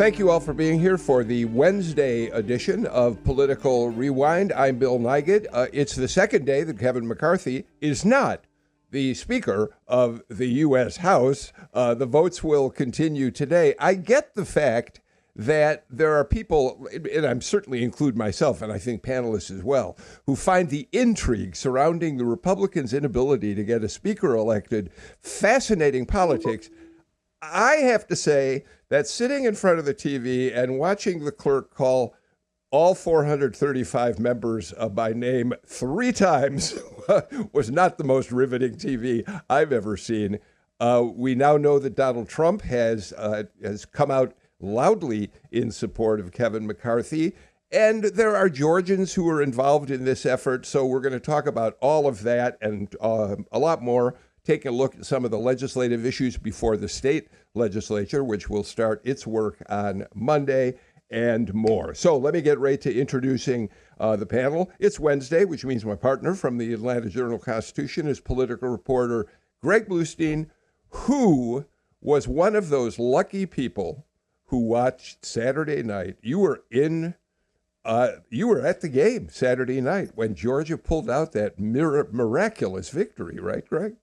Thank you all for being here for the Wednesday edition of Political Rewind. I'm Bill Nigut. Uh, it's the second day that Kevin McCarthy is not the Speaker of the U.S. House. Uh, the votes will continue today. I get the fact that there are people, and I'm certainly include myself, and I think panelists as well, who find the intrigue surrounding the Republicans' inability to get a Speaker elected fascinating politics. I have to say that sitting in front of the TV and watching the clerk call all 435 members uh, by name three times was not the most riveting TV I've ever seen. Uh, we now know that Donald Trump has uh, has come out loudly in support of Kevin McCarthy, and there are Georgians who are involved in this effort. So we're going to talk about all of that and uh, a lot more taking a look at some of the legislative issues before the state legislature, which will start its work on Monday, and more. So let me get right to introducing uh, the panel. It's Wednesday, which means my partner from the Atlanta Journal Constitution is political reporter Greg Bluestein, who was one of those lucky people who watched Saturday night. You were in uh, you were at the game Saturday night when Georgia pulled out that mir- miraculous victory, right, Greg?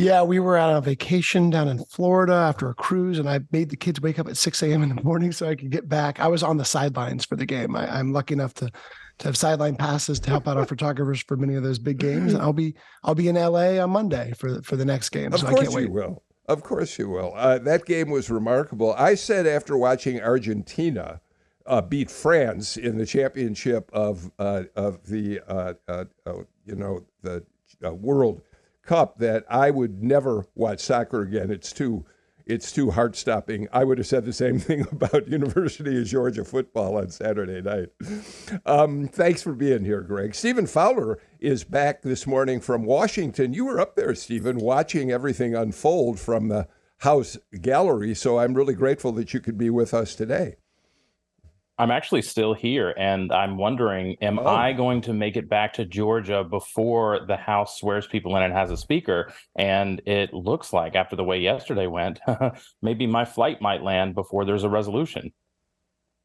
Yeah, we were out on a vacation down in Florida after a cruise, and I made the kids wake up at 6 a.m. in the morning so I could get back. I was on the sidelines for the game. I, am lucky enough to to have sideline passes to help out our photographers for many of those big games. And I'll be I'll be in LA on Monday for for the next game. Of so course I can't wait. you will. Of course you will. Uh, that game was remarkable. I said after watching Argentina uh, beat France in the championship of uh, of the uh, uh, uh, you know the world Cup that I would never watch soccer again. It's too it's too heart stopping. I would have said the same thing about University of Georgia football on Saturday night. Um, thanks for being here, Greg. Stephen Fowler is back this morning from Washington. You were up there, Stephen, watching everything unfold from the House gallery. So I'm really grateful that you could be with us today. I'm actually still here, and I'm wondering, am oh. I going to make it back to Georgia before the House swears people in and has a speaker? And it looks like, after the way yesterday went, maybe my flight might land before there's a resolution.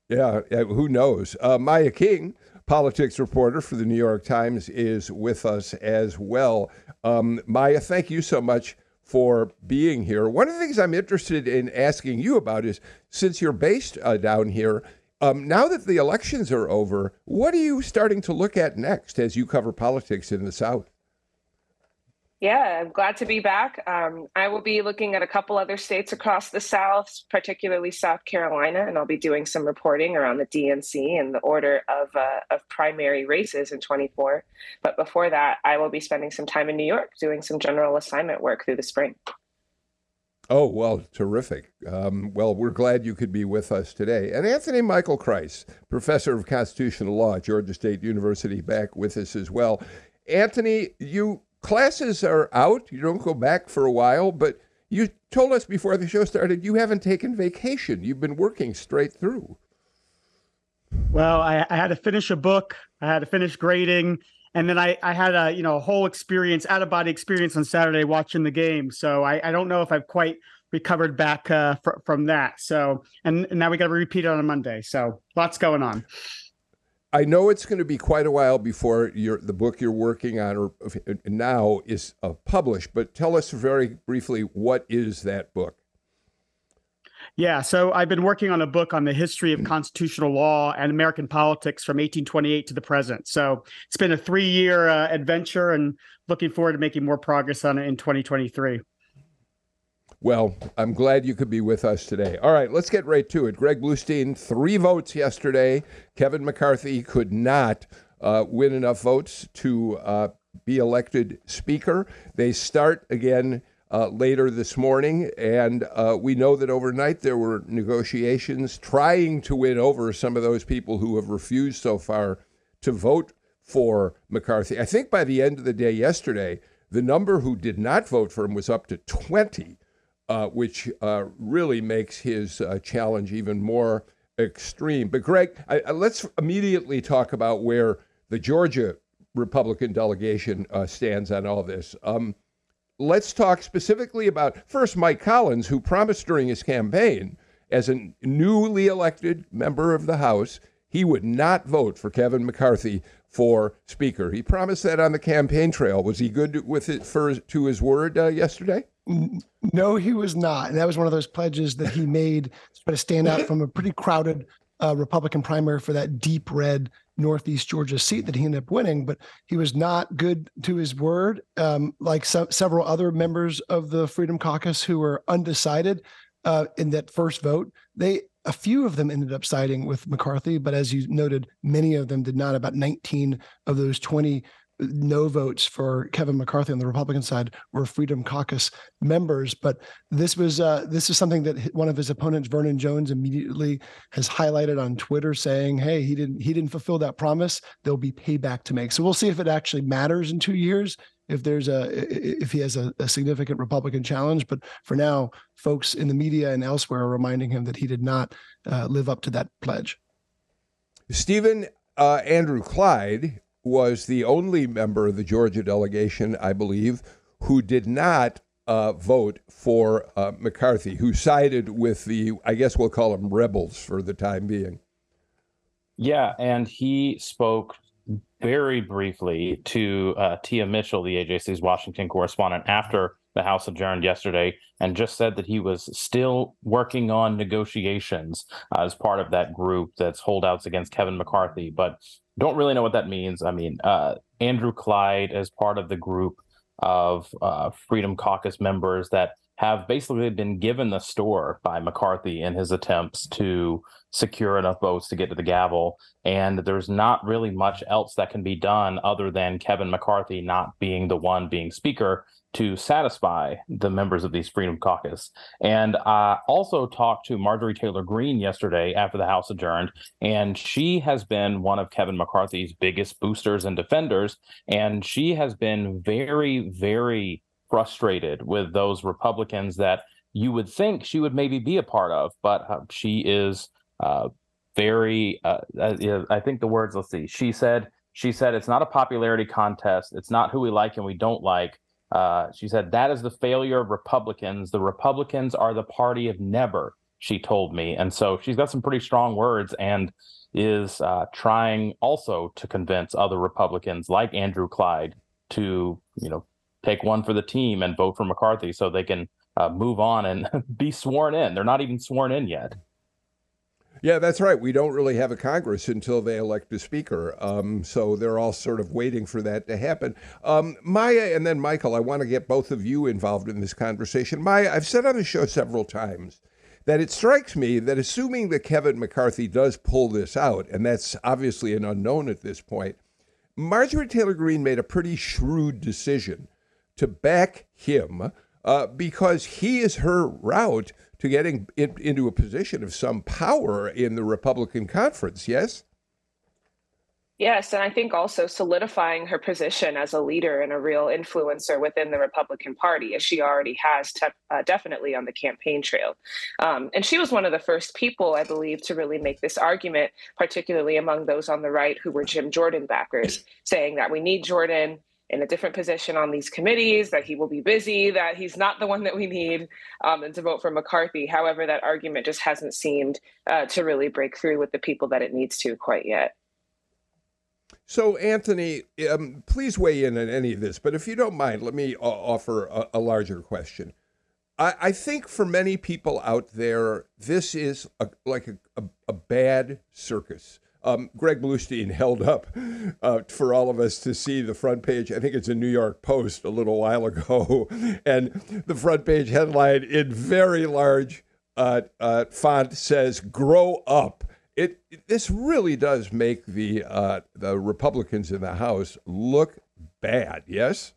Yeah, who knows? Uh, Maya King, politics reporter for the New York Times, is with us as well. Um, Maya, thank you so much for being here. One of the things I'm interested in asking you about is since you're based uh, down here, um, now that the elections are over, what are you starting to look at next as you cover politics in the South? Yeah, I'm glad to be back. Um, I will be looking at a couple other states across the South, particularly South Carolina, and I'll be doing some reporting around the DNC and the order of, uh, of primary races in 24. But before that, I will be spending some time in New York doing some general assignment work through the spring. Oh, well, terrific. Um, well, we're glad you could be with us today. And Anthony Michael Kreis, professor of constitutional law at Georgia State University, back with us as well. Anthony, you classes are out. You don't go back for a while, but you told us before the show started you haven't taken vacation. You've been working straight through. Well, I, I had to finish a book. I had to finish grading and then I, I had a you know a whole experience out of body experience on Saturday watching the game. So I, I don't know if I've quite recovered back uh, fr- from that. So and, and now we got to repeat it on a Monday. So lots going on. I know it's going to be quite a while before your the book you're working on or now is uh, published. But tell us very briefly what is that book? Yeah, so I've been working on a book on the history of constitutional law and American politics from 1828 to the present. So it's been a three year uh, adventure and looking forward to making more progress on it in 2023. Well, I'm glad you could be with us today. All right, let's get right to it. Greg Bluestein, three votes yesterday. Kevin McCarthy could not uh, win enough votes to uh, be elected Speaker. They start again uh, later this morning. And uh, we know that overnight there were negotiations trying to win over some of those people who have refused so far to vote for McCarthy. I think by the end of the day yesterday, the number who did not vote for him was up to 20, uh, which uh, really makes his uh, challenge even more extreme. But, Greg, I, I, let's immediately talk about where the Georgia Republican delegation uh, stands on all this. Um, let's talk specifically about first Mike Collins, who promised during his campaign as a newly elected member of the House, he would not vote for Kevin McCarthy for Speaker. He promised that on the campaign trail. Was he good with it for to his word uh, yesterday? No, he was not. And that was one of those pledges that he made to try to stand out from a pretty crowded uh, Republican primary for that deep red Northeast Georgia seat that he ended up winning, but he was not good to his word. Um, like so, several other members of the Freedom Caucus who were undecided uh, in that first vote, they a few of them ended up siding with McCarthy, but as you noted, many of them did not. About 19 of those 20 no votes for Kevin McCarthy on the Republican side were Freedom Caucus members. But this was uh, this is something that one of his opponents, Vernon Jones, immediately has highlighted on Twitter, saying, "Hey, he didn't he didn't fulfill that promise. There'll be payback to make." So we'll see if it actually matters in two years. If there's a if he has a, a significant Republican challenge, but for now, folks in the media and elsewhere are reminding him that he did not uh, live up to that pledge. Stephen uh, Andrew Clyde was the only member of the Georgia delegation, I believe, who did not uh, vote for uh, McCarthy, who sided with the, I guess we'll call them rebels for the time being. Yeah, and he spoke very briefly to uh, Tia Mitchell, the AJC's Washington correspondent, after the House adjourned yesterday, and just said that he was still working on negotiations uh, as part of that group that's holdouts against Kevin McCarthy. But don't really know what that means. I mean, uh, Andrew Clyde as part of the group of uh, Freedom Caucus members that have basically been given the store by McCarthy in his attempts to secure enough votes to get to the gavel. And there's not really much else that can be done other than Kevin McCarthy not being the one being speaker to satisfy the members of these Freedom Caucus. And I also talked to Marjorie Taylor Greene yesterday after the House adjourned, and she has been one of Kevin McCarthy's biggest boosters and defenders. And she has been very, very frustrated with those Republicans that you would think she would maybe be a part of, but uh, she is uh, very. Uh, uh I think the words. Let's see. She said. She said it's not a popularity contest. It's not who we like and we don't like. Uh, she said that is the failure of Republicans. The Republicans are the party of never. She told me, and so she's got some pretty strong words and is uh, trying also to convince other Republicans like Andrew Clyde to you know take one for the team and vote for McCarthy so they can uh, move on and be sworn in. They're not even sworn in yet. Yeah, that's right. We don't really have a Congress until they elect a speaker. Um, so they're all sort of waiting for that to happen. Um, Maya and then Michael, I want to get both of you involved in this conversation. Maya, I've said on the show several times that it strikes me that assuming that Kevin McCarthy does pull this out, and that's obviously an unknown at this point, Marjorie Taylor Greene made a pretty shrewd decision to back him uh, because he is her route to getting in, into a position of some power in the Republican conference, yes? Yes, and I think also solidifying her position as a leader and a real influencer within the Republican Party, as she already has te- uh, definitely on the campaign trail. Um, and she was one of the first people, I believe, to really make this argument, particularly among those on the right who were Jim Jordan backers, saying that we need Jordan in a different position on these committees, that he will be busy, that he's not the one that we need, um, and to vote for McCarthy. However, that argument just hasn't seemed uh, to really break through with the people that it needs to quite yet. So, Anthony, um, please weigh in on any of this, but if you don't mind, let me uh, offer a, a, larger question. I, I, think for many people out there, this is a, like a, a bad circus um, Greg Bluestein held up uh, for all of us to see the front page. I think it's a New York Post a little while ago, and the front page headline in very large uh, uh, font says "Grow up." It, it, this really does make the uh, the Republicans in the House look bad. Yes.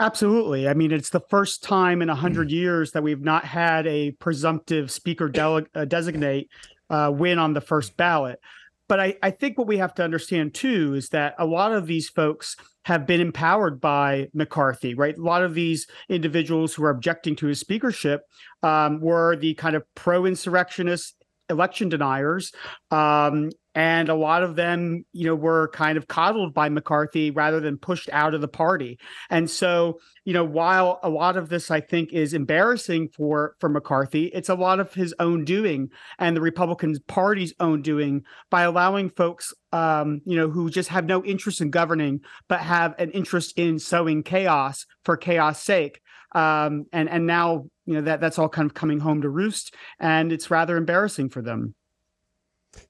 Absolutely. I mean, it's the first time in a hundred years that we've not had a presumptive speaker dele- uh, designate uh, win on the first ballot. But I, I think what we have to understand too is that a lot of these folks have been empowered by McCarthy, right? A lot of these individuals who are objecting to his speakership um, were the kind of pro insurrectionist election deniers um, and a lot of them you know were kind of coddled by mccarthy rather than pushed out of the party. And so you know while a lot of this i think is embarrassing for for mccarthy it's a lot of his own doing and the republican party's own doing by allowing folks um, you know who just have no interest in governing but have an interest in sowing chaos for chaos sake. Um, and and now you know that that's all kind of coming home to roost and it's rather embarrassing for them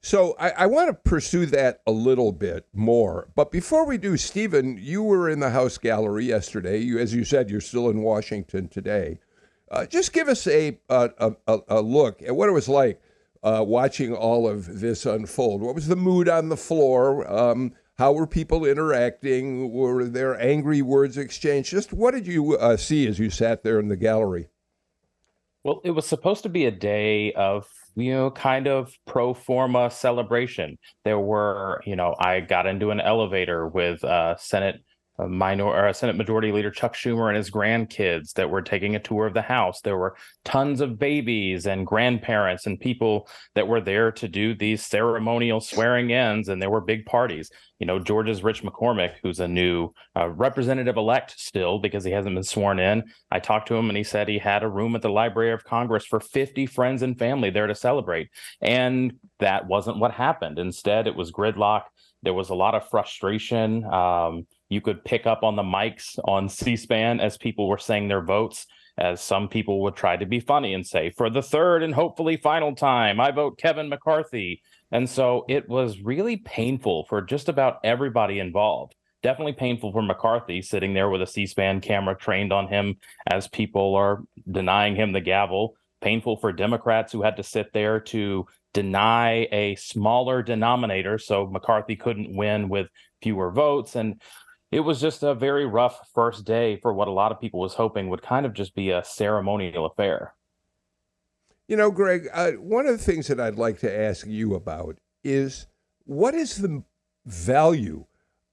so I, I, want to pursue that a little bit more. But before we do, Stephen, you were in the House Gallery yesterday. You, as you said, you're still in Washington today. Uh, just give us a, a, a, a, look at what it was like uh, watching all of this unfold. What was the mood on the floor? Um, how were people interacting? Were there angry words exchanged? Just what did you uh, see as you sat there in the gallery? Well, it was supposed to be a day of you know, kind of pro forma celebration. There were, you know, I got into an elevator with uh, Senate uh, minor or Senate Majority Leader Chuck Schumer and his grandkids that were taking a tour of the House. There were tons of babies and grandparents and people that were there to do these ceremonial swearing ins, and there were big parties you know, Georgia's Rich McCormick, who's a new uh, representative elect still because he hasn't been sworn in. I talked to him and he said he had a room at the Library of Congress for 50 friends and family there to celebrate. And that wasn't what happened. Instead, it was gridlock. There was a lot of frustration. Um, you could pick up on the mics on C SPAN as people were saying their votes as some people would try to be funny and say, for the third and hopefully final time, I vote Kevin McCarthy. And so it was really painful for just about everybody involved. Definitely painful for McCarthy sitting there with a C SPAN camera trained on him as people are denying him the gavel. Painful for Democrats who had to sit there to deny a smaller denominator so McCarthy couldn't win with fewer votes. And it was just a very rough first day for what a lot of people was hoping would kind of just be a ceremonial affair. You know, Greg, uh, one of the things that I'd like to ask you about is what is the value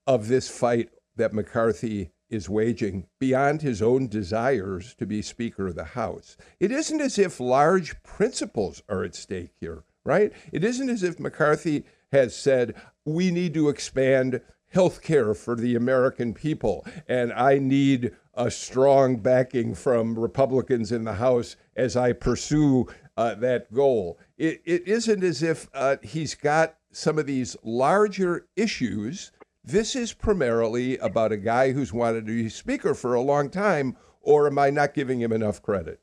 of this fight that McCarthy is waging beyond his own desires to be Speaker of the House? It isn't as if large principles are at stake here, right? It isn't as if McCarthy has said, we need to expand health care for the American people, and I need a strong backing from Republicans in the House as I pursue uh, that goal. It, it isn't as if uh, he's got some of these larger issues. This is primarily about a guy who's wanted to be speaker for a long time, or am I not giving him enough credit?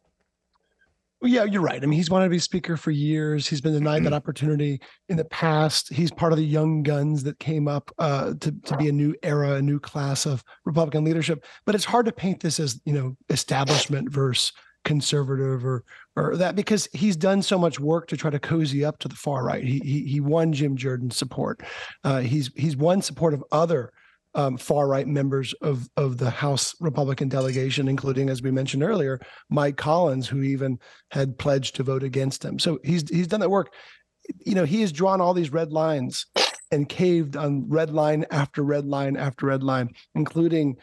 Yeah, you're right. I mean, he's wanted to be speaker for years. He's been denied that opportunity in the past. He's part of the young guns that came up uh, to to be a new era, a new class of Republican leadership. But it's hard to paint this as you know establishment versus conservative or or that because he's done so much work to try to cozy up to the far right. He he, he won Jim Jordan's support. Uh, he's he's won support of other um, far right members of of the House Republican delegation, including, as we mentioned earlier, Mike Collins, who even had pledged to vote against him. So he's he's done that work. You know, he has drawn all these red lines and caved on red line after red line after red line, including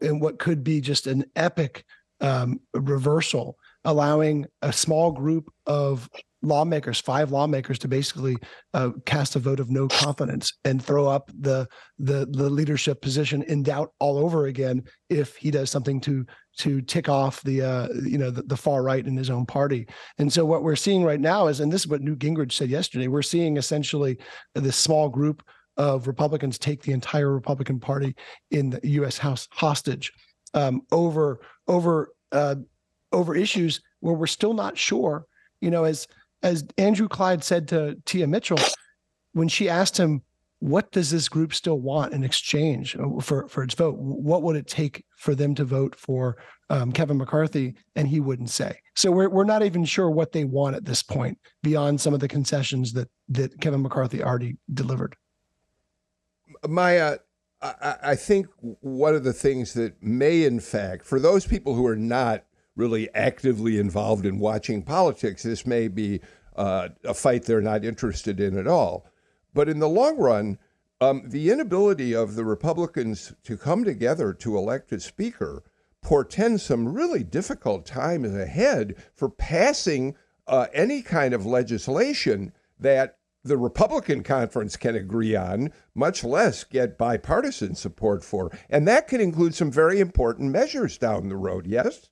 in what could be just an epic um, reversal, allowing a small group of lawmakers, five lawmakers, to basically uh, cast a vote of no confidence and throw up the the the leadership position in doubt all over again if he does something to to tick off the uh, you know the, the, far right in his own party. And so what we're seeing right now is, and this is what Newt Gingrich said yesterday, we're seeing essentially this small group of Republicans take the entire Republican Party in the U.S. House hostage um, over over uh, over issues where we're still not sure. You know, as as Andrew Clyde said to Tia Mitchell when she asked him, "What does this group still want in exchange for for its vote? What would it take for them to vote for um, Kevin McCarthy?" And he wouldn't say. So we're we're not even sure what they want at this point beyond some of the concessions that that Kevin McCarthy already delivered. Maya, I, I think one of the things that may, in fact, for those people who are not really actively involved in watching politics, this may be uh, a fight they're not interested in at all. But in the long run, um, the inability of the Republicans to come together to elect a speaker portends some really difficult times ahead for passing uh, any kind of legislation that the Republican conference can agree on, much less get bipartisan support for. And that can include some very important measures down the road, yes?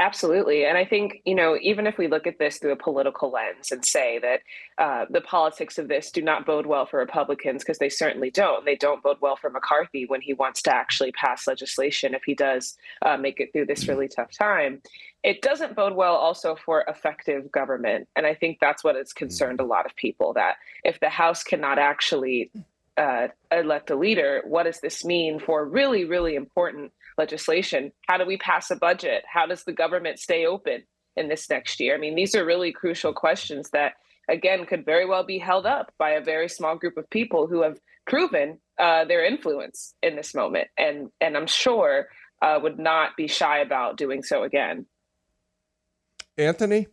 Absolutely. And I think, you know, even if we look at this through a political lens and say that uh, the politics of this do not bode well for Republicans, because they certainly don't. They don't bode well for McCarthy when he wants to actually pass legislation if he does uh, make it through this really tough time. It doesn't bode well also for effective government. And I think that's what has concerned a lot of people that if the House cannot actually uh, elect a leader, what does this mean for really, really important legislation? How do we pass a budget? How does the government stay open in this next year? I mean, these are really crucial questions that, again, could very well be held up by a very small group of people who have proven uh, their influence in this moment, and and I'm sure uh, would not be shy about doing so again. Anthony.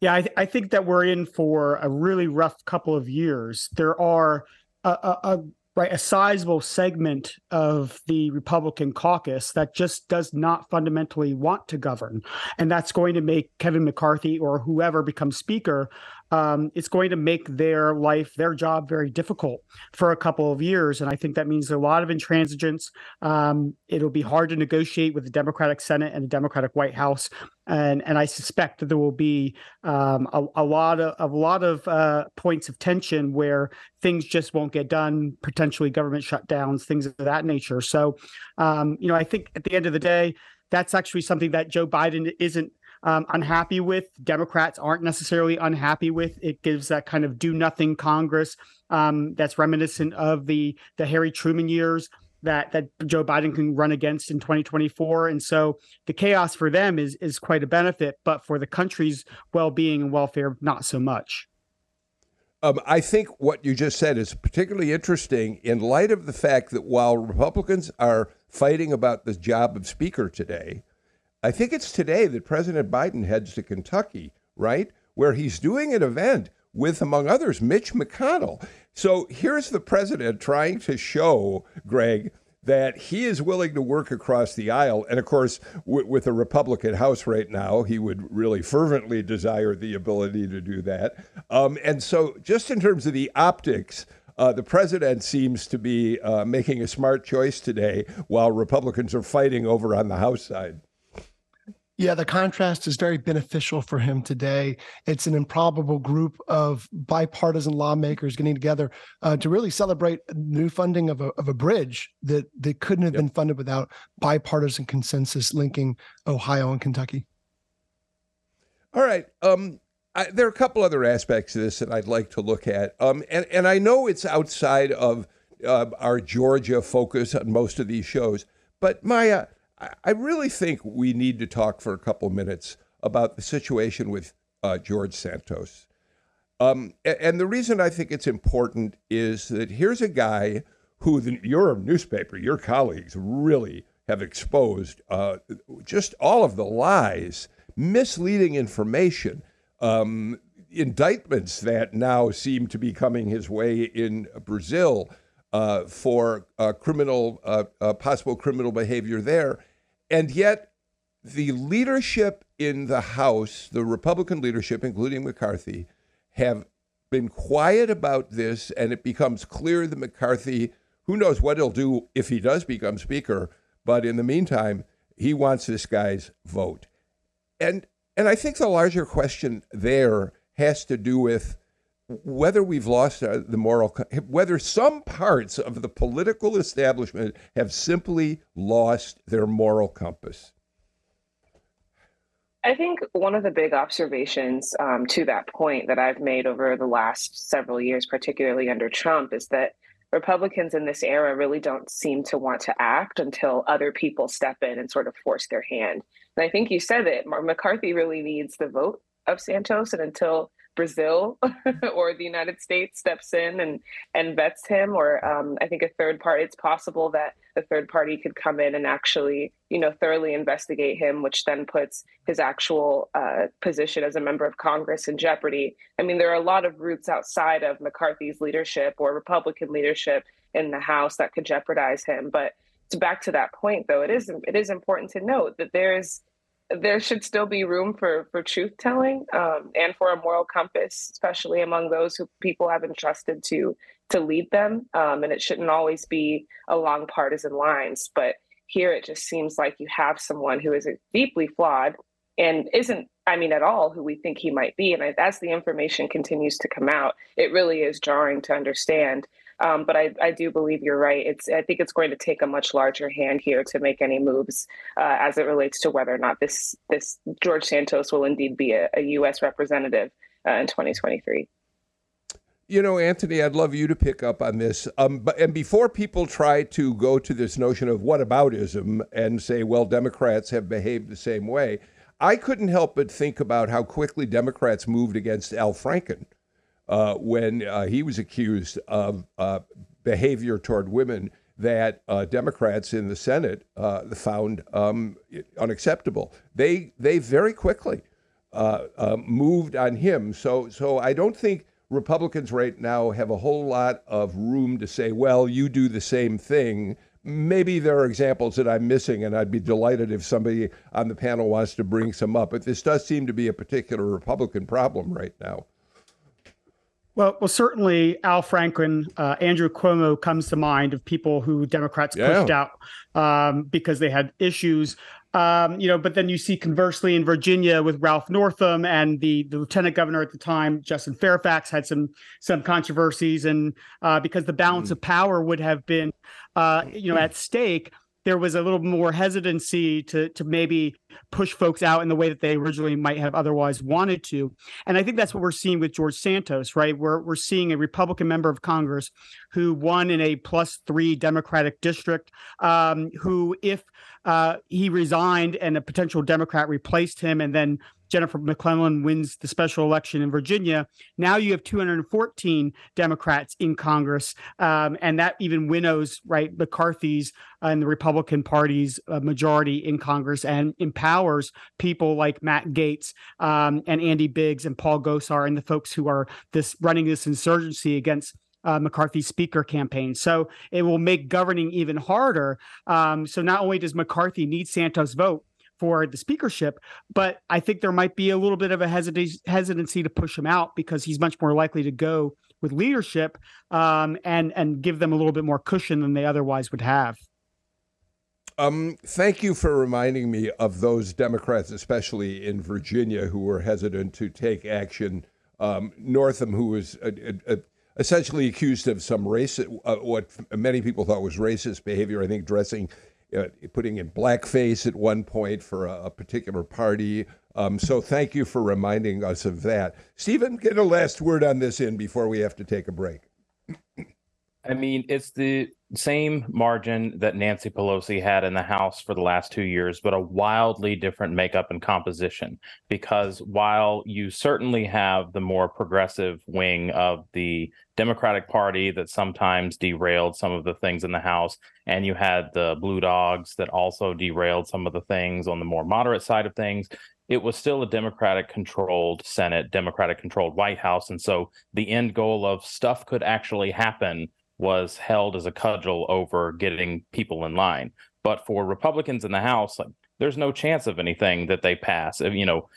Yeah, I, th- I, think that we're in for a really rough couple of years. There are a, a, a right a sizable segment of the republican caucus that just does not fundamentally want to govern and that's going to make kevin mccarthy or whoever becomes speaker um, it's going to make their life, their job, very difficult for a couple of years. And I think that means a lot of intransigence. Um, it'll be hard to negotiate with the Democratic Senate and the Democratic White House, and and I suspect that there will be um, a, a, lot of a lot of uh, points of tension where things just won't get done. Potentially government shutdowns, things of that nature. So, um, you know, I think at the end of the day, that's actually something that Joe Biden isn't um, unhappy with. Democrats aren't necessarily unhappy with. It gives that kind of do nothing Congress um, that's reminiscent of the the Harry Truman years that that Joe Biden can run against in 2024. And so the chaos for them is is quite a benefit, but for the country's well-being and welfare, not so much. Um, I think what you just said is particularly interesting in light of the fact that while Republicans are fighting about the job of Speaker today, I think it's today that President Biden heads to Kentucky, right? Where he's doing an event with, among others, Mitch McConnell. So here's the president trying to show, Greg, that he is willing to work across the aisle. And of course, w- with a Republican House right now, he would really fervently desire the ability to do that. Um, and so, just in terms of the optics, uh, the president seems to be uh, making a smart choice today while Republicans are fighting over on the House side. Yeah, the contrast is very beneficial for him today. It's an improbable group of bipartisan lawmakers getting together uh, to really celebrate new funding of a, of a bridge that, that couldn't have yep. been funded without bipartisan consensus linking Ohio and Kentucky. All right. Um, I, there are a couple other aspects of this that I'd like to look at. Um, and, and I know it's outside of uh, our Georgia focus on most of these shows, but Maya, I really think we need to talk for a couple minutes about the situation with uh, George Santos. Um, and the reason I think it's important is that here's a guy who the, your newspaper, your colleagues really have exposed uh, just all of the lies, misleading information, um, indictments that now seem to be coming his way in Brazil uh, for uh, criminal, uh, uh, possible criminal behavior there. And yet, the leadership in the House, the Republican leadership, including McCarthy, have been quiet about this, and it becomes clear that McCarthy, who knows what he'll do if he does become Speaker, but in the meantime, he wants this guy's vote. And and I think the larger question there has to do with whether we've lost uh, the moral, whether some parts of the political establishment have simply lost their moral compass. I think one of the big observations um, to that point that I've made over the last several years, particularly under Trump, is that Republicans in this era really don't seem to want to act until other people step in and sort of force their hand. And I think you said it, McCarthy really needs the vote of Santos, and until Brazil or the United States steps in and and vets him, or um, I think a third party. It's possible that a third party could come in and actually, you know, thoroughly investigate him, which then puts his actual uh, position as a member of Congress in jeopardy. I mean, there are a lot of routes outside of McCarthy's leadership or Republican leadership in the House that could jeopardize him. But to back to that point, though, it is it is important to note that there's there should still be room for for truth telling um, and for a moral compass, especially among those who people have entrusted to to lead them. Um, and it shouldn't always be along partisan lines. But here, it just seems like you have someone who is deeply flawed and isn't, I mean, at all who we think he might be. And as the information continues to come out, it really is jarring to understand um, but I, I do believe you're right. It's I think it's going to take a much larger hand here to make any moves uh, as it relates to whether or not this this George Santos will indeed be a, a U.S. representative uh, in 2023. You know, Anthony, I'd love you to pick up on this. Um, but and before people try to go to this notion of whataboutism and say, well, Democrats have behaved the same way, I couldn't help but think about how quickly Democrats moved against Al Franken uh, when uh, he was accused of uh, behavior toward women that uh, Democrats in the Senate uh, found um, unacceptable. They they very quickly moved on him. So so I don't think Republicans right now have a whole lot of room to say, well, you do the same thing. Maybe there are examples that I'm missing, and I'd be delighted if somebody on the panel wants to bring some up. But this does seem to be a particular Republican problem right now. Well, well, certainly Al Franken, uh, Andrew Cuomo comes to mind of people who Democrats yeah. pushed out um, because they had issues. Um, you know, but then you see conversely in Virginia with Ralph Northam and the, the lieutenant governor at the time, Justin Fairfax, had some some controversies, and uh, because the balance mm. of power would have been, uh, you know, at stake, there was a little more hesitancy to to maybe push folks out in the way that they originally might have otherwise wanted to. And I think that's what we're seeing with George Santos, right? We're we're seeing a Republican member of Congress who won in a plus three Democratic district, um, who if uh, he resigned and a potential Democrat replaced him, and then Jennifer McClellan wins the special election in Virginia. Now you have 214 Democrats in Congress, um, and that even winnows right McCarthy's and the Republican Party's uh, majority in Congress and empowers people like Matt Gaetz um, and Andy Biggs and Paul Gosar and the folks who are this running this insurgency against uh, McCarthy's speaker campaign. So it will make governing even harder. Um, so not only does McCarthy need Santos' vote, for the speakership, but I think there might be a little bit of a hesitancy to push him out because he's much more likely to go with leadership um, and and give them a little bit more cushion than they otherwise would have. Um, thank you for reminding me of those Democrats, especially in Virginia, who were hesitant to take action. Um, Northam, who was essentially accused of some racist, uh, what many people thought was racist behavior, I think dressing uh, putting in blackface at one point for a, a particular party. Um, so thank you for reminding us of that. Stephen, get a last word on this in before we have to take a break. I mean, it's the same margin that Nancy Pelosi had in the House for the last two years, but a wildly different makeup and composition. Because while you certainly have the more progressive wing of the Democratic Party that sometimes derailed some of the things in the House, and you had the Blue Dogs that also derailed some of the things on the more moderate side of things, it was still a Democratic controlled Senate, Democratic controlled White House. And so the end goal of stuff could actually happen was held as a cudgel over getting people in line. But for Republicans in the House, like, there's no chance of anything that they pass. You know,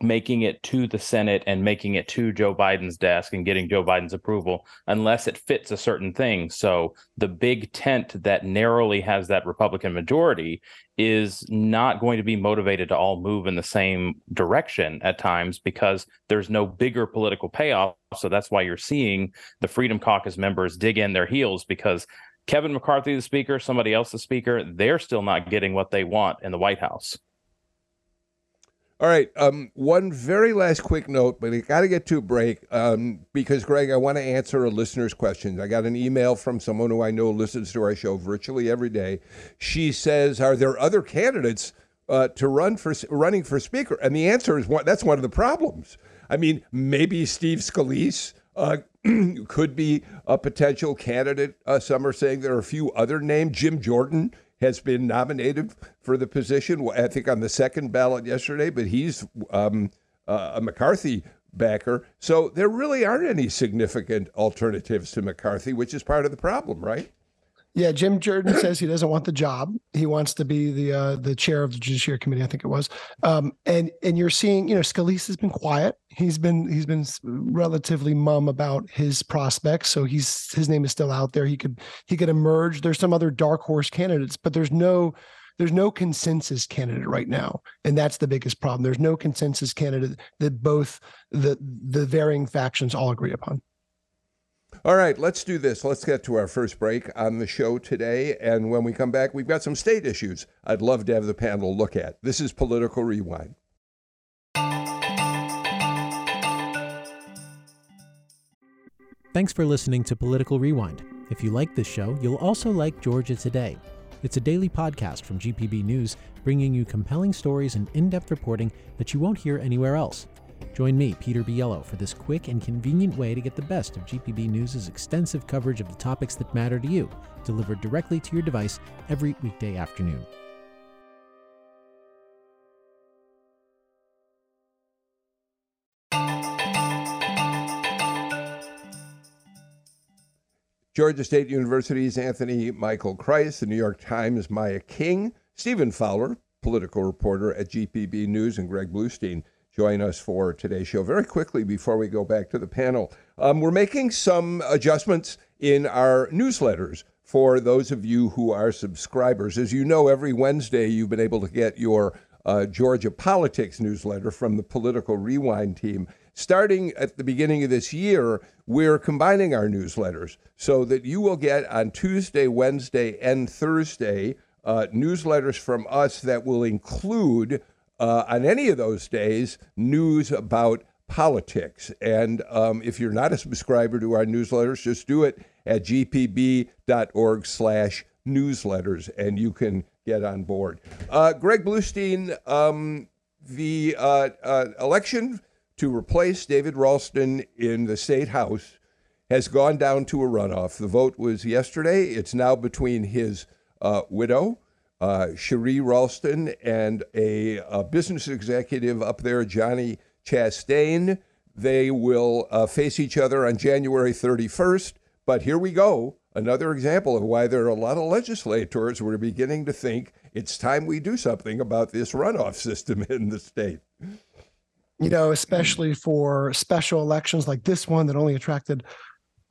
making it to the Senate and making it to Joe Biden's desk and getting Joe Biden's approval unless it fits a certain thing. So the big tent that narrowly has that Republican majority is not going to be motivated to all move in the same direction at times because there's no bigger political payoff. So that's why you're seeing the Freedom Caucus members dig in their heels because Kevin McCarthy, the speaker, somebody else, the speaker, they're still not getting what they want in the White House. All right. Um, one very last quick note, but I got to get to a break um, because, Greg, I want to answer a listener's question. I got an email from someone who I know listens to our show virtually every day. She says, "Are there other candidates uh, to run for running for speaker?" And the answer is one. That's one of the problems. I mean, maybe Steve Scalise uh, could be a potential candidate. Uh, some are saying there are a few other names. Jim Jordan has been nominated for the position, I think on the second ballot yesterday, but he's um, uh, a McCarthy backer. So there really aren't any significant alternatives to McCarthy, which is part of the problem, right? Yeah, Jim Jordan says he doesn't want the job. He wants to be the uh, the chair of the Judiciary Committee, I think it was. Um, and and you're seeing, you know, Scalise has been quiet. He's been he's been relatively mum about his prospects, so he's his name is still out there. He could he could emerge. There's some other dark horse candidates, but there's no there's no consensus candidate right now, and that's the biggest problem. There's no consensus candidate that both the the varying factions all agree upon. All right, let's do this. Let's get to our first break on the show today. And when we come back, we've got some state issues I'd love to have the panel look at. This is Political Rewind. Thanks for listening to Political Rewind. If you like this show, you'll also like Georgia Today. It's a daily podcast from GPB News, bringing you compelling stories and in depth reporting that you won't hear anywhere else. Join me, Peter Biello, for this quick and convenient way to get the best of GPB News' extensive coverage of the topics that matter to you, delivered directly to your device every weekday afternoon. Georgia State University's Anthony Michael Kreis, the New York Times' Maya King, Stephen Fowler, political reporter at GPB News, and Greg Bluestein join us for today's show. Very quickly before we go back to the panel, um, we're making some adjustments in our newsletters for those of you who are subscribers. As you know, every Wednesday you've been able to get your uh, Georgia politics newsletter from the Political Rewind team. Starting at the beginning of this year, we're combining our newsletters so that you will get on Tuesday, Wednesday, and Thursday uh, newsletters from us that will include uh, on any of those days news about politics. And um, if you're not a subscriber to our newsletters, just do it at gpb.org slash newsletters and you can get on board. Uh, Greg Bluestein, um, the uh, uh, election to replace David Ralston in the state house has gone down to a runoff. The vote was yesterday. It's now between his uh, widow, uh, Cherie Ralston and a, a, business executive up there, Johnny Chastain. They will uh, face each other on January 31st. But here we go. Another example of why there are a lot of legislators who are beginning to think it's time we do something about this runoff system in the state. You know, especially for special elections like this one that only attracted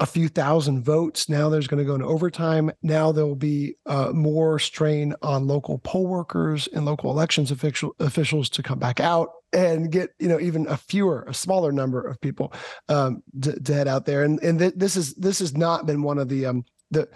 a few thousand votes. Now there's going to go into overtime. Now there will be uh, more strain on local poll workers and local elections official, officials to come back out and get you know even a fewer, a smaller number of people um, to, to, head out there. And and th- this is this has not been one of the um, the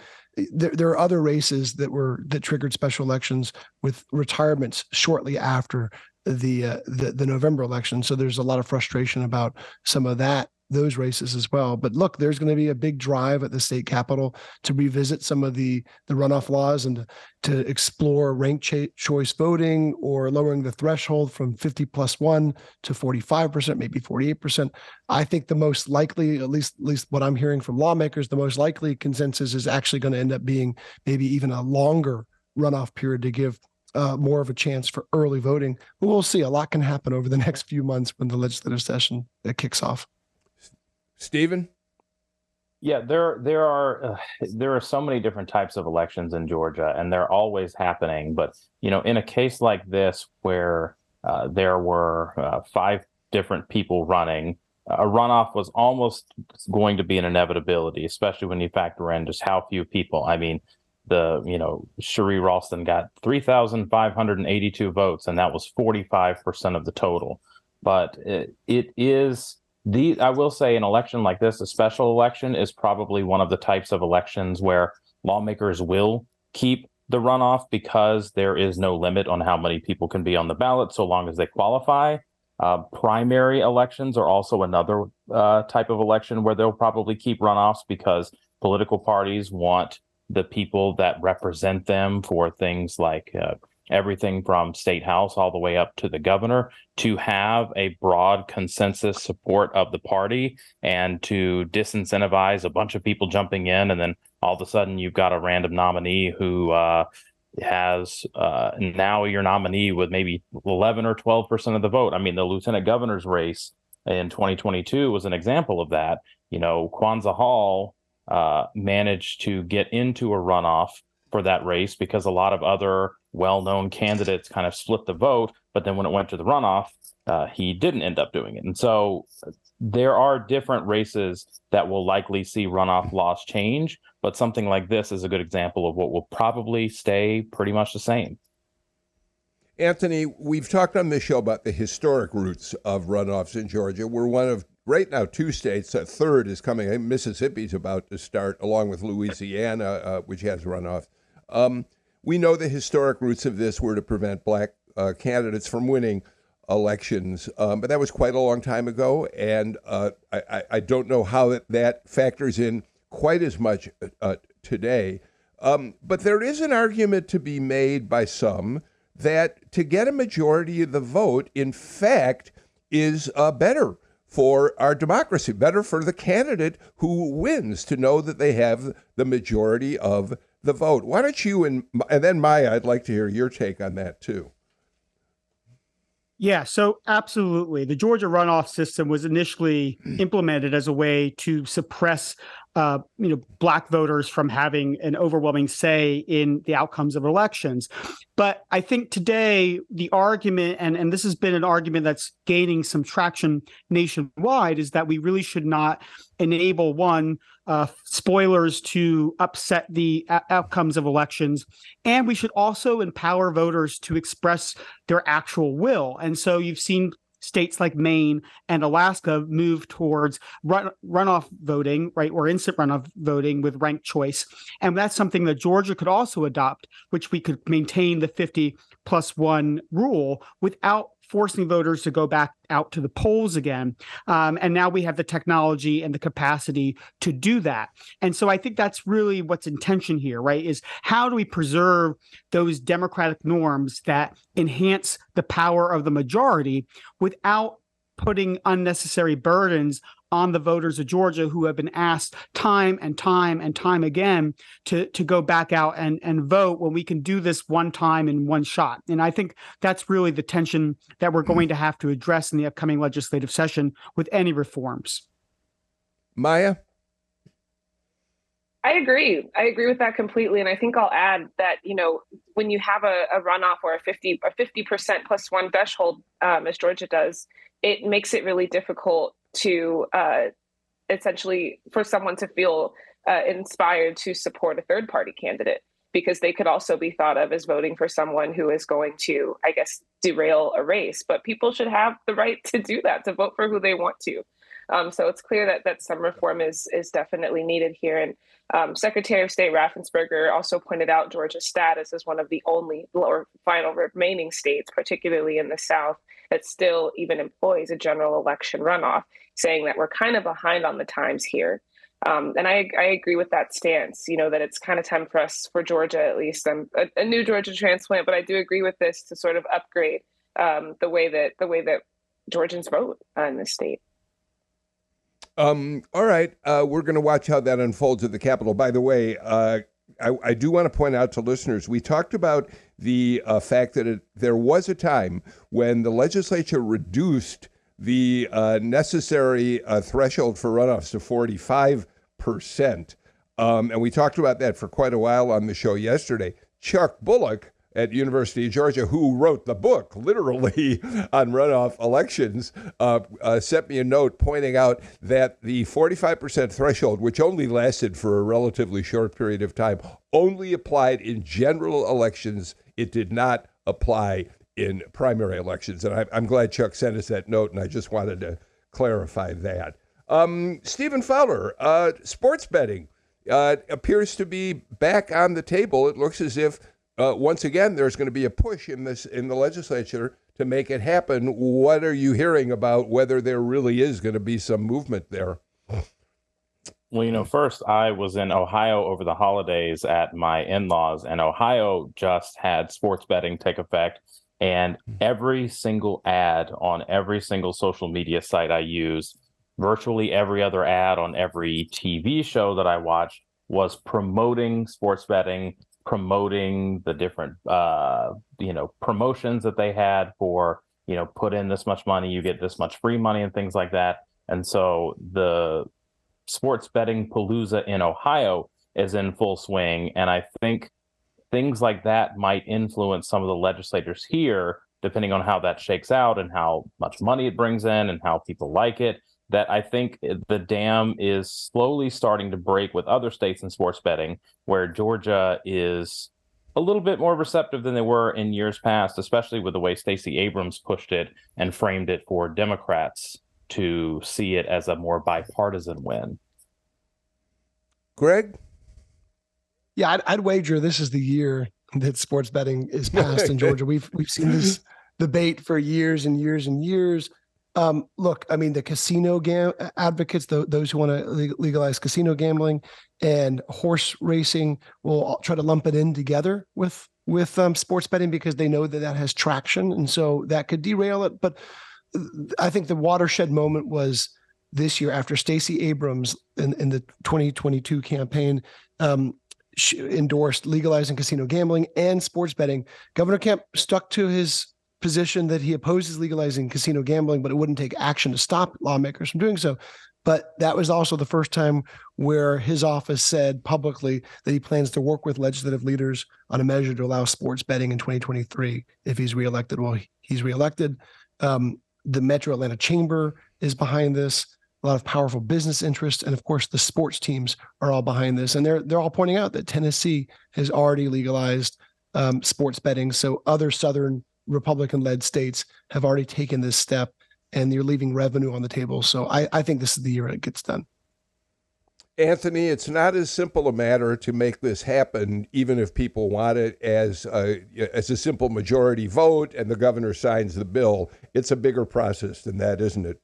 there, are other races that were that triggered special elections with retirements shortly after the uh, the the November election. So there's a lot of frustration about some of that those races as well. But look, there's going to be a big drive at the state capitol to revisit some of the the runoff laws and to, explore ranked cha- choice voting or lowering the threshold from 50 plus one to 45 percent, maybe 48 percent. I think the most likely, at least at least what I'm hearing from lawmakers, the most likely consensus is actually going to end up being maybe even a longer runoff period to give uh, more of a chance for early voting. But we'll see. A lot can happen over the next few months when the legislative session uh, kicks off. Stephen? Yeah, there there are uh, there are so many different types of elections in Georgia, and they're always happening. But you know, in a case like this, where uh, there were uh, five different people running, a runoff was almost going to be an inevitability, especially when you factor in just how few people. I mean, the you know Cherie Ralston got three thousand five hundred and eighty two votes, and that was forty five percent of the total. But it, it is the I will say an election like this, a special election, is probably one of the types of elections where lawmakers will keep the runoff because there is no limit on how many people can be on the ballot so long as they qualify. Uh, primary elections are also another uh, type of election where they'll probably keep runoffs because political parties want the people that represent them for things like uh, everything from state house all the way up to the governor to have a broad consensus support of the party and to disincentivize a bunch of people jumping in and then all of a sudden you've got a random nominee who uh, has uh, now your nominee with maybe 11 or 12 percent of the vote. I mean, the lieutenant governor's race in 2022 was an example of that. You know, Kwanza Hall uh, managed to get into a runoff for that race because a lot of other well-known candidates kind of split the vote. But then when it went to the runoff, uh, he didn't end up doing it. And so there are different races that will likely see runoff laws change, but something like this is a good example of what will probably stay pretty much the same. Anthony, we've talked on this show about the historic roots of runoffs in Georgia. We're one of right now two states. A third is coming. Mississippi's about to start, along with Louisiana, uh, which has runoffs. Um, we know the historic roots of this were to prevent black uh, candidates from winning elections, um, but that was quite a long time ago, and uh, I, I, don't know how that, that factors in quite as much uh, today. Um, but there is an argument to be made by some that to get a majority of the vote, in fact, is uh, better for our democracy, better for the candidate who wins to know that they have the majority of the vote. Why don't you and and then Maya, I'd like to hear your take on that too. Yeah, so absolutely. The Georgia runoff system was initially implemented as a way to suppress uh, you know, black voters from having an overwhelming say in the outcomes of elections. But I think today the argument, and, and this has been an argument that's gaining some traction nationwide, is that we really should not enable one uh, spoilers to upset the a- outcomes of elections, and we should also empower voters to express their actual will. And so you've seen states like Maine and Alaska move towards run, runoff voting, right, or instant runoff voting with ranked choice. And that's something that Georgia could also adopt, which we could maintain the 50 plus one rule without forcing voters to go back out to the polls again. Um, and now we have the technology and the capacity to do that. And so I think that's really what's intention here, right? Is how do we preserve those democratic norms that enhance the power of the majority without putting unnecessary burdens on the voters of Georgia who have been asked time and time and time again to to go back out and and vote when we can do this one time in one shot. And I think that's really the tension that we're going to have to address in the upcoming legislative session with any reforms. Maya I agree. I agree with that completely, and I think I'll add that you know when you have a, a runoff or a fifty or fifty percent plus one threshold, um, as Georgia does, it makes it really difficult to uh, essentially for someone to feel uh, inspired to support a third party candidate because they could also be thought of as voting for someone who is going to, I guess, derail a race. But people should have the right to do that, to vote for who they want to. Um, so it's clear that that some reform is is definitely needed here. And um, Secretary of State Raffensperger also pointed out Georgia's status as one of the only or final remaining states, particularly in the South, that still even employs a general election runoff, saying that we're kind of behind on the times here. Um, and I, I agree with that stance, you know, that it's kind of time for us, for Georgia at least. I'm a, a new Georgia transplant, but I do agree with this to sort of upgrade um, the way that the way that Georgians vote in the state. Um, all right, uh, we're going to watch how that unfolds at the Capitol. By the way, uh, I, I, do want to point out to listeners we talked about the uh, fact that it, there was a time when the legislature reduced the uh, necessary uh, threshold for runoffs to 45 percent. Um, and we talked about that for quite a while on the show yesterday. Chuck Bullock at University of Georgia, who wrote the book literally on runoff elections, uh, uh, sent me a note pointing out that the 45% threshold, which only lasted for a relatively short period of time, only applied in general elections. It did not apply in primary elections. And I, am glad Chuck sent us that note, and I just wanted to clarify that. Um, Stephen Fowler, uh, sports betting uh, appears to be back on the table. It looks as if uh, once again, there's going to be a push in this in the legislature to make it happen. What are you hearing about whether there really is going to be some movement there? Well, you know, first I was in Ohio over the holidays at my in laws, and Ohio just had sports betting take effect. And every single ad on every single social media site I use, virtually every other ad on every TV show that I watched was promoting sports betting, promoting the different, uh, you know, promotions that they had for, you know, put in this much money, you get this much free money and things like that. And so the sports betting palooza in Ohio is in full swing. And I think things like that might influence some of the legislators here, depending on how that shakes out and how much money it brings in and how people like it. That I think the dam is slowly starting to break with other states in sports betting, where Georgia is a little bit more receptive than they were in years past, especially with the way Stacey Abrams pushed it and framed it for Democrats to see it as a more bipartisan win. Greg? Yeah, I'd, I'd wager this is the year that sports betting is passed in Georgia. We've we've seen this debate for years and years and years. Um, look, I mean, the casino gam- advocates, the, those who want to legalize casino gambling and horse racing, will try to lump it in together with with um, sports betting because they know that that has traction, and so that could derail it. But I think the watershed moment was this year after Stacey Abrams in, in the 2022 campaign um, endorsed legalizing casino gambling and sports betting. Governor Kemp stuck to his position that he opposes legalizing casino gambling, but it wouldn't take action to stop lawmakers from doing so. But that was also the first time where his office said publicly that he plans to work with legislative leaders on a measure to allow sports betting in 2023 if he's reelected. Well, he's reelected. Um, the Metro Atlanta Chamber is behind this. A lot of powerful business interests, and of course, the sports teams are all behind this. And they're they're all pointing out that Tennessee has already legalized um, sports betting. So other Southern Republican-led states have already taken this step, and you're leaving revenue on the table. So I, I think this is the year it gets done. Anthony, it's not as simple a matter to make this happen, even if people want it as a, as a simple majority vote and the governor signs the bill. It's a bigger process than that, isn't it?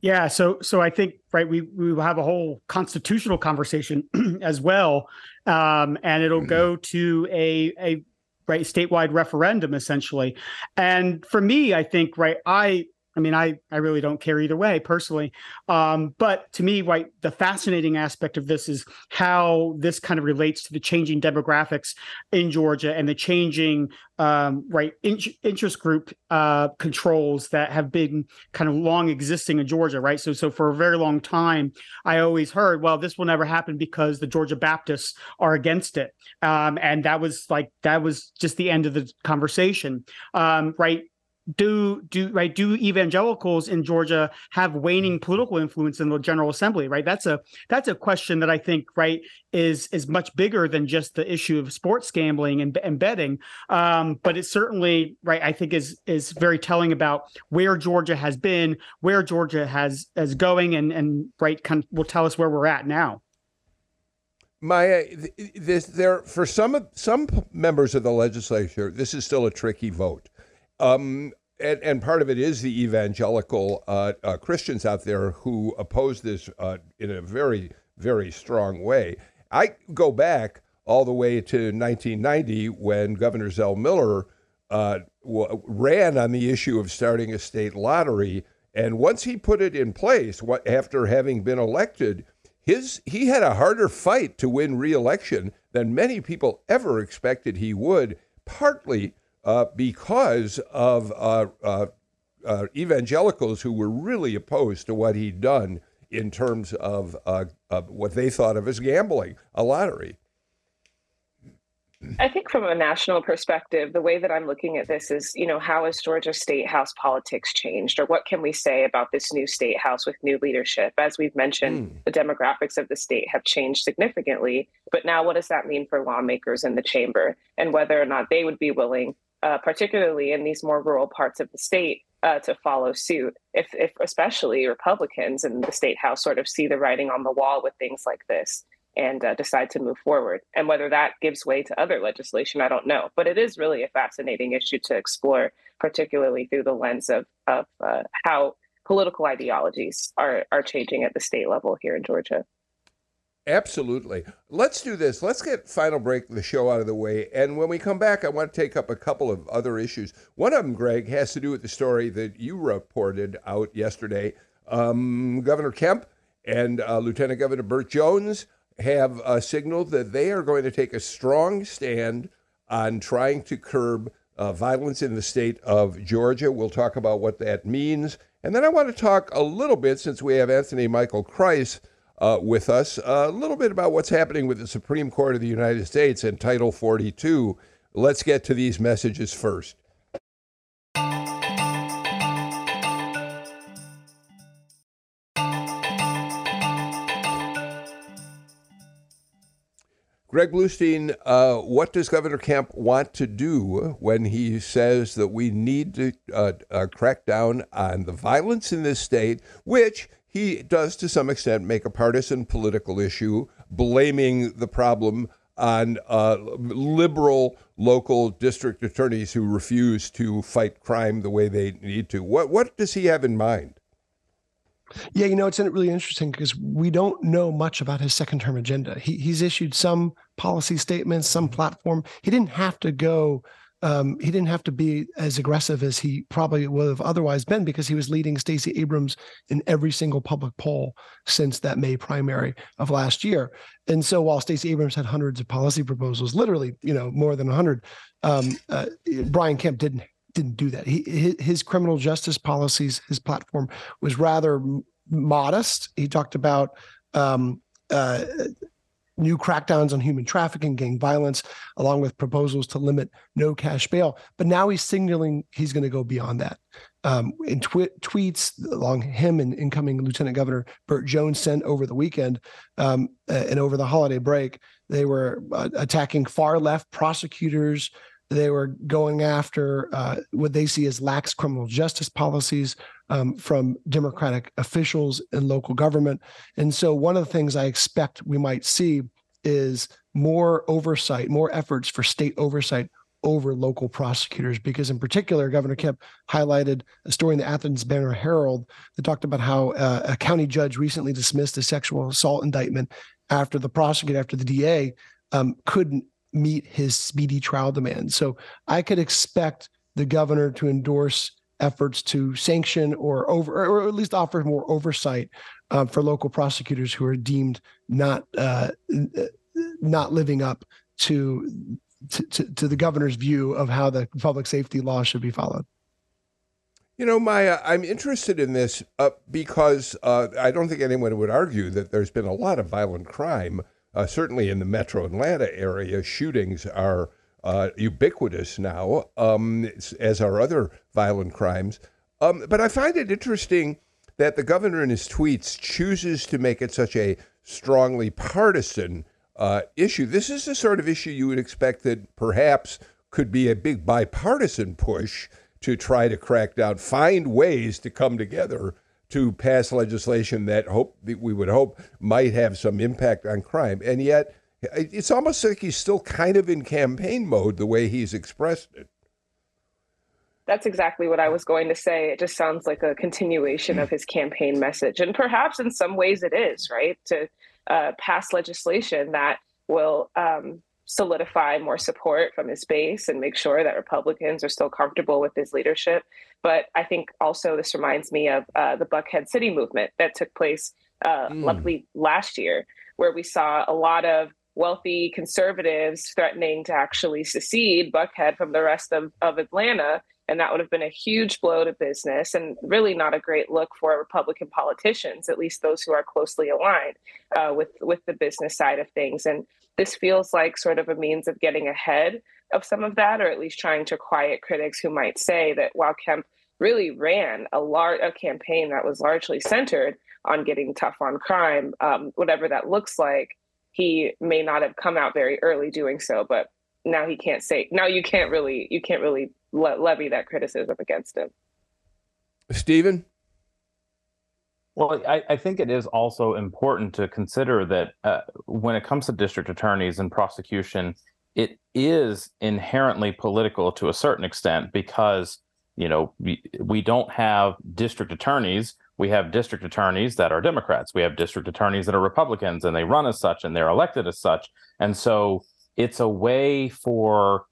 Yeah, so so I think right we we will have a whole constitutional conversation as well, um, and it'll go to a a right statewide referendum essentially, and for me, I think right I I mean, I I really don't care either way personally. Um, but to me, right, the fascinating aspect of this is how this kind of relates to the changing demographics in Georgia and the changing um, right in- interest group uh, controls that have been kind of long existing in Georgia, right? So so for a very long time, I always heard, well, this will never happen because the Georgia Baptists are against it, um, and that was like that was just the end of the conversation, um, right? Do do right do evangelicals in Georgia have waning political influence in the General Assembly? Right, that's a that's a question that I think right is is much bigger than just the issue of sports gambling and, and betting. Um, but it certainly right I think is is very telling about where Georgia has been, where Georgia has is going, and and right kind of will tell us where we're at now. Maya, this there for some some members of the legislature, this is still a tricky vote. Um, and, and, part of it is the evangelical uh, uh, Christians out there who oppose this uh, in a very, very strong way. I go back all the way to 1990 when Governor Zell Miller uh, w- ran on the issue of starting a state lottery. And once he put it in place, what, after having been elected, his he had a harder fight to win reelection than many people ever expected he would, partly uh, because of uh, uh, uh, evangelicals who were really opposed to what he'd done in terms of, uh, of what they thought of as gambling, a lottery. I think from a national perspective, the way that I'm looking at this is, you know, how has Georgia State House politics changed, or what can we say about this new state house with new leadership? As we've mentioned, mm. the demographics of the state have changed significantly. But now, what does that mean for lawmakers in the chamber, and whether or not they would be willing uh, particularly in these more rural parts of the state, uh, to follow suit. If, if especially Republicans in the state house sort of see the writing on the wall with things like this and uh, decide to move forward, and whether that gives way to other legislation, I don't know. But it is really a fascinating issue to explore, particularly through the lens of of uh, how political ideologies are are changing at the state level here in Georgia. Absolutely. Let's do this. Let's get final break the show out of the way. And when we come back, I want to take up a couple of other issues. One of them, Greg, has to do with the story that you reported out yesterday. Um, Governor Kemp and uh, Lieutenant Governor Burt Jones have uh, signaled that they are going to take a strong stand on trying to curb uh, violence in the state of Georgia. We'll talk about what that means. And then I want to talk a little bit, since we have Anthony Michael Kreis uh, with us, a little bit about what's happening with the Supreme Court of the United States and Title 42. Let's get to these messages first. Greg Bluestein, uh, what does Governor Kemp want to do when he says that we need to uh, uh, crack down on the violence in this state, which he does to some extent make a partisan political issue, blaming the problem on uh, liberal local district attorneys who refuse to fight crime the way they need to? What, what does he have in mind? Yeah, you know, it's really interesting because we don't know much about his second term agenda. He, he's issued some policy statements, some platform. He didn't have to go, um, he didn't have to be as aggressive as he probably would have otherwise been because he was leading Stacey Abrams in every single public poll since that May primary of last year. And so while Stacey Abrams had hundreds of policy proposals, literally, you know, more than 100, um, uh, Brian Kemp didn't didn't do that. He his criminal justice policies, his platform was rather modest. He talked about um, uh, new crackdowns on human trafficking, gang violence, along with proposals to limit no cash bail. But now he's signaling he's going to go beyond that. Um, in twi- tweets along him and incoming Lieutenant Governor Burt Jones sent over the weekend um, and over the holiday break, they were uh, attacking far left prosecutors, they were going after uh, what they see as lax criminal justice policies um, from Democratic officials in local government. And so, one of the things I expect we might see is more oversight, more efforts for state oversight over local prosecutors. Because, in particular, Governor Kemp highlighted a story in the Athens Banner Herald that talked about how uh, a county judge recently dismissed a sexual assault indictment after the prosecutor, after the DA, um, couldn't meet his speedy trial demand So I could expect the governor to endorse efforts to sanction or over or at least offer more oversight uh, for local prosecutors who are deemed not uh, not living up to, to to the governor's view of how the public safety law should be followed. You know, Maya, I'm interested in this uh, because uh, I don't think anyone would argue that there's been a lot of violent crime uh, certainly in the metro Atlanta area, shootings are uh, ubiquitous now, um, as are other violent crimes. Um, but I find it interesting that the governor in his tweets chooses to make it such a strongly partisan uh, issue. This is the sort of issue you would expect that perhaps could be a big bipartisan push to try to crack down, find ways to come together to pass legislation that hope that we would hope might have some impact on crime. And yet, it's almost like he's still kind of in campaign mode the way he's expressed it. That's exactly what I was going to say. It just sounds like a continuation of his campaign message. And perhaps in some ways it is, right? To uh, pass legislation that will um, solidify more support from his base and make sure that Republicans are still comfortable with his leadership. But I think also this reminds me of uh, the Buckhead City movement that took place, uh, mm. luckily last year, where we saw a lot of wealthy conservatives threatening to actually secede Buckhead from the rest of, of Atlanta. And that would have been a huge blow to business and really not a great look for Republican politicians, at least those who are closely aligned uh, with, with the business side of things. And this feels like sort of a means of getting ahead of some of that, or at least trying to quiet critics who might say that while Kemp really ran a large a campaign that was largely centered on getting tough on crime, um, whatever that looks like, he may not have come out very early doing so, but now he can't say now you can't really you can't really le- levy that criticism against him. Stephen. Well, I, I, think it is also important to consider that uh, when it comes to district attorneys and prosecution, it is inherently political to a certain extent because you know, we, we don't have district attorneys. We have district attorneys that are Democrats. We have district attorneys that are Republicans and they run as such and they're elected as such. And so it's a way for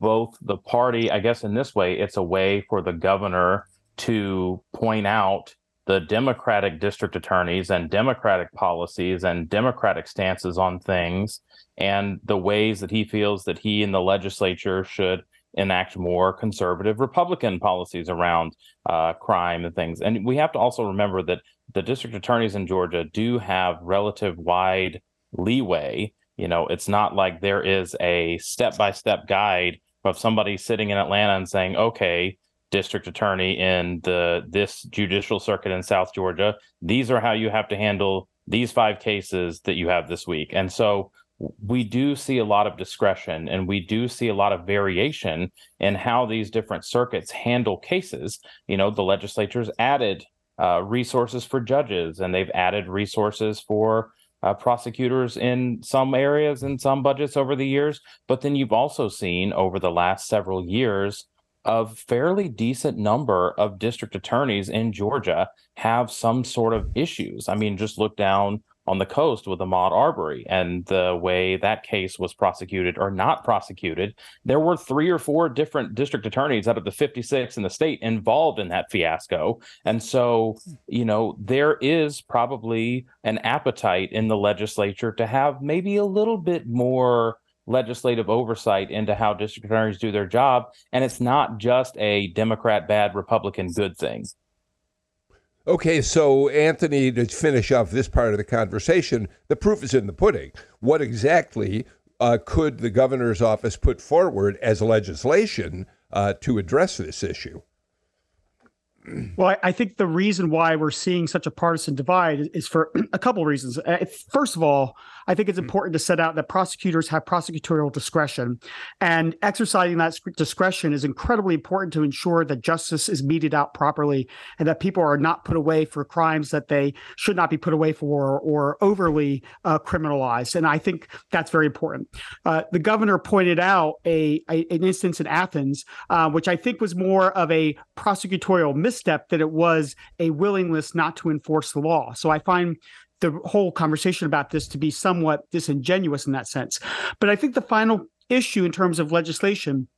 both the party, I guess in this way, it's a way for the governor to point out the Democratic district attorneys and Democratic policies and Democratic stances on things and the ways that he feels that he and the legislature should enact more conservative Republican policies around uh, crime and things. And we have to also remember that the district attorneys in Georgia do have relative wide leeway. You know, it's not like there is a step by step guide of somebody sitting in Atlanta and saying, okay, district attorney in the this judicial circuit in South Georgia, these are how you have to handle these five cases that you have this week. And so we do see a lot of discretion and we do see a lot of variation in how these different circuits handle cases. You know, the legislature's added uh, resources for judges and they've added resources for uh, prosecutors in some areas and some budgets over the years. But then you've also seen over the last several years a fairly decent number of district attorneys in Georgia have some sort of issues. I mean, just look down on the coast with Ahmaud Arbery and the way that case was prosecuted or not prosecuted. There were three or four different district attorneys out of the 56 in the state involved in that fiasco. And so, you know, there is probably an appetite in the legislature to have maybe a little bit more legislative oversight into how district attorneys do their job. And it's not just a Democrat bad, Republican good thing. Okay, so Anthony, to finish off this part of the conversation, the proof is in the pudding. What exactly uh, could the governor's office put forward as legislation uh, to address this issue? Well, I think the reason why we're seeing such a partisan divide is for a couple of reasons. Uh, first of all, I think it's mm. important to set out that prosecutors have prosecutorial discretion, and exercising that discretion is incredibly important to ensure that justice is meted out properly and that people are not put away for crimes that they should not be put away for or overly uh, criminalized. And I think that's very important. Uh, the governor pointed out a, a an instance in Athens, uh, which I think was more of a prosecutorial misstep than it was a willingness not to enforce the law. So I find the whole conversation about this to be somewhat disingenuous in that sense. But I think the final issue in terms of legislation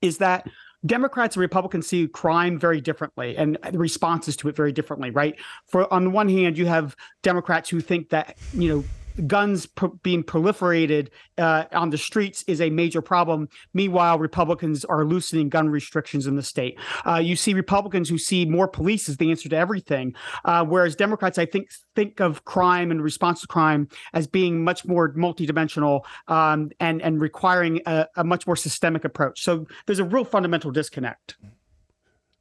is that Democrats and Republicans see crime very differently and responses to it very differently, right? For on the one hand, you have Democrats who think that, you know, guns being proliferated uh, on the streets is a major problem. Meanwhile, Republicans are loosening gun restrictions in the state. Uh, you see Republicans who see more police as the answer to everything, uh, whereas Democrats, I think, think of crime and response to crime as being much more multidimensional um, and and requiring a, a, much more systemic approach. So there's a real fundamental disconnect.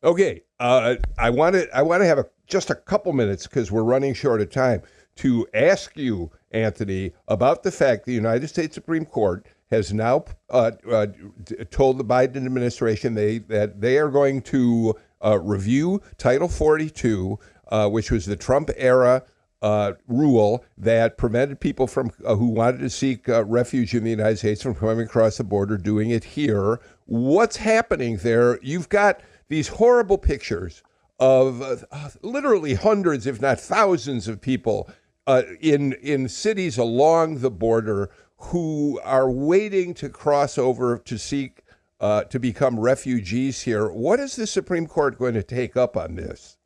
Okay, uh, I want to I want to have a, just a couple minutes because we're running short of time to ask you Anthony, about the fact the United States Supreme Court has now uh, uh, told the Biden administration they that they are going to uh, review Title 42, uh, which was the Trump era uh, rule that prevented people from uh, who wanted to seek refuge in the United States from coming across the border doing it here. What's happening there? You've got these horrible pictures of literally hundreds, if not thousands, of people uh, in in cities along the border who are waiting to cross over to seek uh, to become refugees here. What is the Supreme Court going to take up on this?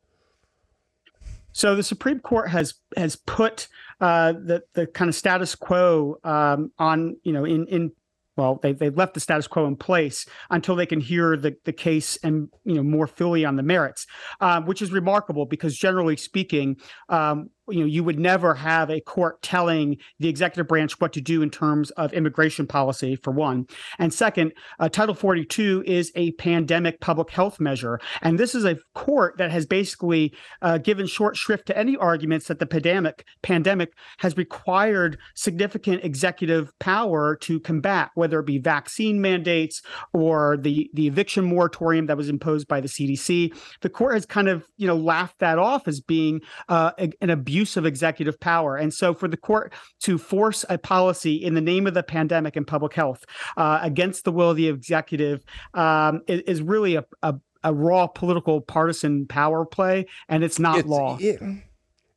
So the Supreme Court has has put uh, the the kind of status quo um, on you know in in well they they've left the status quo in place until they can hear the the case and you know more fully on the merits, uh, which is remarkable because generally speaking. Um, you know you would never have a court telling the executive branch what to do in terms of immigration policy for one. And second uh, title 42 is a pandemic public health measure. And this is a court that has basically uh, given short shrift to any arguments that the pandemic pandemic has required significant executive power to combat whether it be vaccine mandates or the the eviction moratorium that was imposed by the CDC the court has kind of you know laughed that off as being uh, an abuse abuse of executive power. And so, for the court to force a policy in the name of the pandemic and public health uh, against the will of the executive um, is, is, really a, a a raw political partisan power play, and it's not it's, law. It,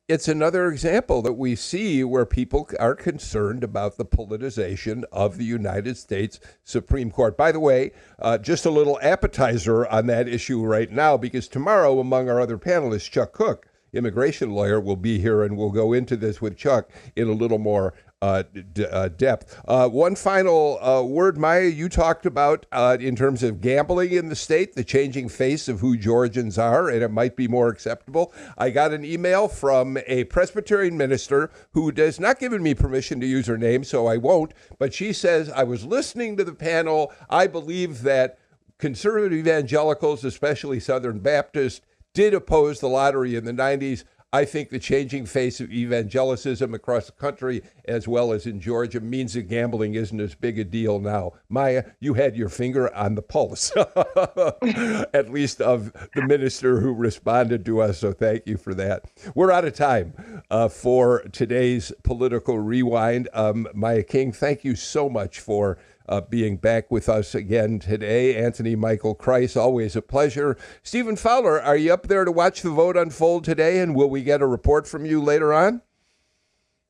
it's another example that we see where people are concerned about the politicization of the United States Supreme Court. By the way, uh, just a little appetizer on that issue right now, because tomorrow, among our other panelists, Chuck Kuck, immigration lawyer, will be here and we'll go into this with Chuck in a little more uh, d- uh, depth. Uh, one final uh, word, Maya, you talked about uh, in terms of gambling in the state, the changing face of who Georgians are, and it might be more acceptable. I got an email from a Presbyterian minister who does not given me permission to use her name, so I won't, but she says, I was listening to the panel. I believe that conservative evangelicals, especially Southern Baptists, did oppose the lottery in the 90s. I think the changing face of evangelicism across the country, as well as in Georgia, means that gambling isn't as big a deal now. Maya, you had your finger on the pulse, at least of the minister who responded to us. So thank you for that. We're out of time uh, for today's political rewind. Um, Maya King, thank you so much for uh, being back with us again today. Anthony Michael Kreis, always a pleasure. Stephen Fowler, are you up there to watch the vote unfold today? And will we get a report from you later on?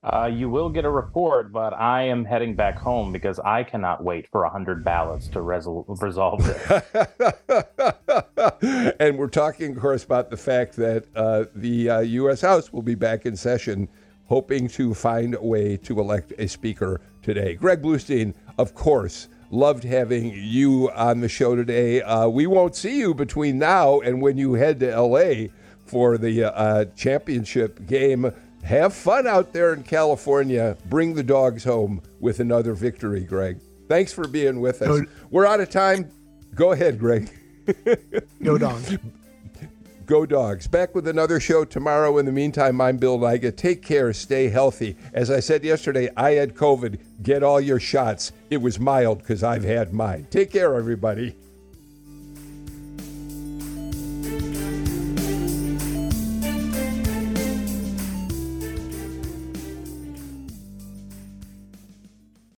Uh, you will get a report, but I am heading back home because I cannot wait for 100 ballots to resol- resolve this. and we're talking, of course, about the fact that uh, the uh, U.S. House will be back in session, hoping to find a way to elect a speaker today. Greg Bluestein, of course, loved having you on the show today. Uh, we won't see you between now and when you head to LA for the uh, championship game. Have fun out there in California. Bring the dogs home with another victory, Greg. Thanks for being with us. We're out of time. Go ahead, Greg. Go dogs. Go Dogs. Back with another show tomorrow. In the meantime, I'm Bill Nigut. Take care. Stay healthy. As I said yesterday, I had COVID. Get all your shots. It was mild because I've had mine. Take care, everybody.